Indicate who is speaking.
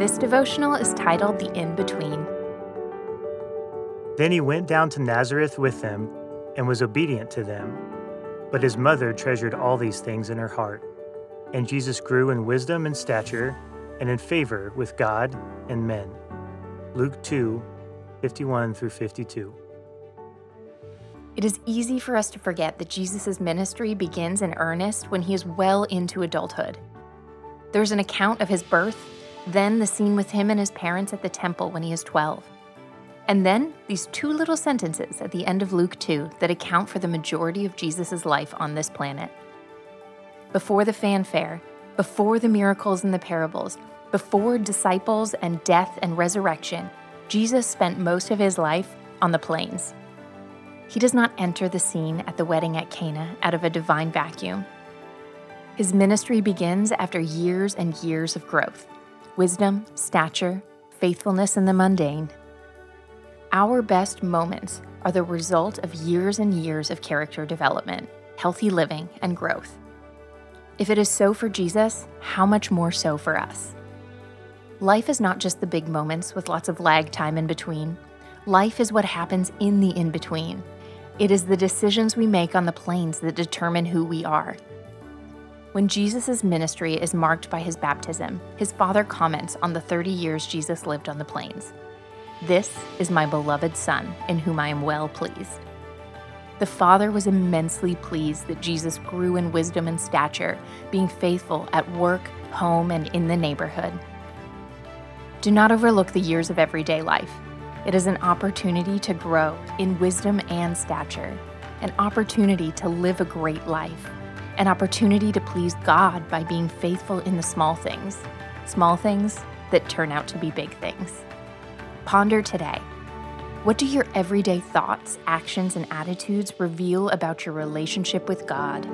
Speaker 1: This devotional is titled The In Between.
Speaker 2: Then he went down to Nazareth with them and was obedient to them. But his mother treasured all these things in her heart. And Jesus grew in wisdom and stature and in favor with God and men. Luke 2 51 through 52.
Speaker 1: It is easy for us to forget that Jesus' ministry begins in earnest when he is well into adulthood. There's an account of his birth, then the scene with him and his parents at the temple when he is 12. And then these two little sentences at the end of Luke 2 that account for the majority of Jesus' life on this planet. Before the fanfare, before the miracles and the parables, before disciples and death and resurrection, Jesus spent most of his life on the plains. He does not enter the scene at the wedding at Cana out of a divine vacuum. His ministry begins after years and years of growth wisdom, stature, faithfulness in the mundane. Our best moments are the result of years and years of character development, healthy living, and growth. If it is so for Jesus, how much more so for us? Life is not just the big moments with lots of lag time in between. Life is what happens in the in between. It is the decisions we make on the plains that determine who we are. When Jesus' ministry is marked by his baptism, his father comments on the 30 years Jesus lived on the plains. This is my beloved Son, in whom I am well pleased. The Father was immensely pleased that Jesus grew in wisdom and stature, being faithful at work, home, and in the neighborhood. Do not overlook the years of everyday life. It is an opportunity to grow in wisdom and stature, an opportunity to live a great life, an opportunity to please God by being faithful in the small things, small things that turn out to be big things. Ponder today. What do your everyday thoughts, actions, and attitudes reveal about your relationship with God?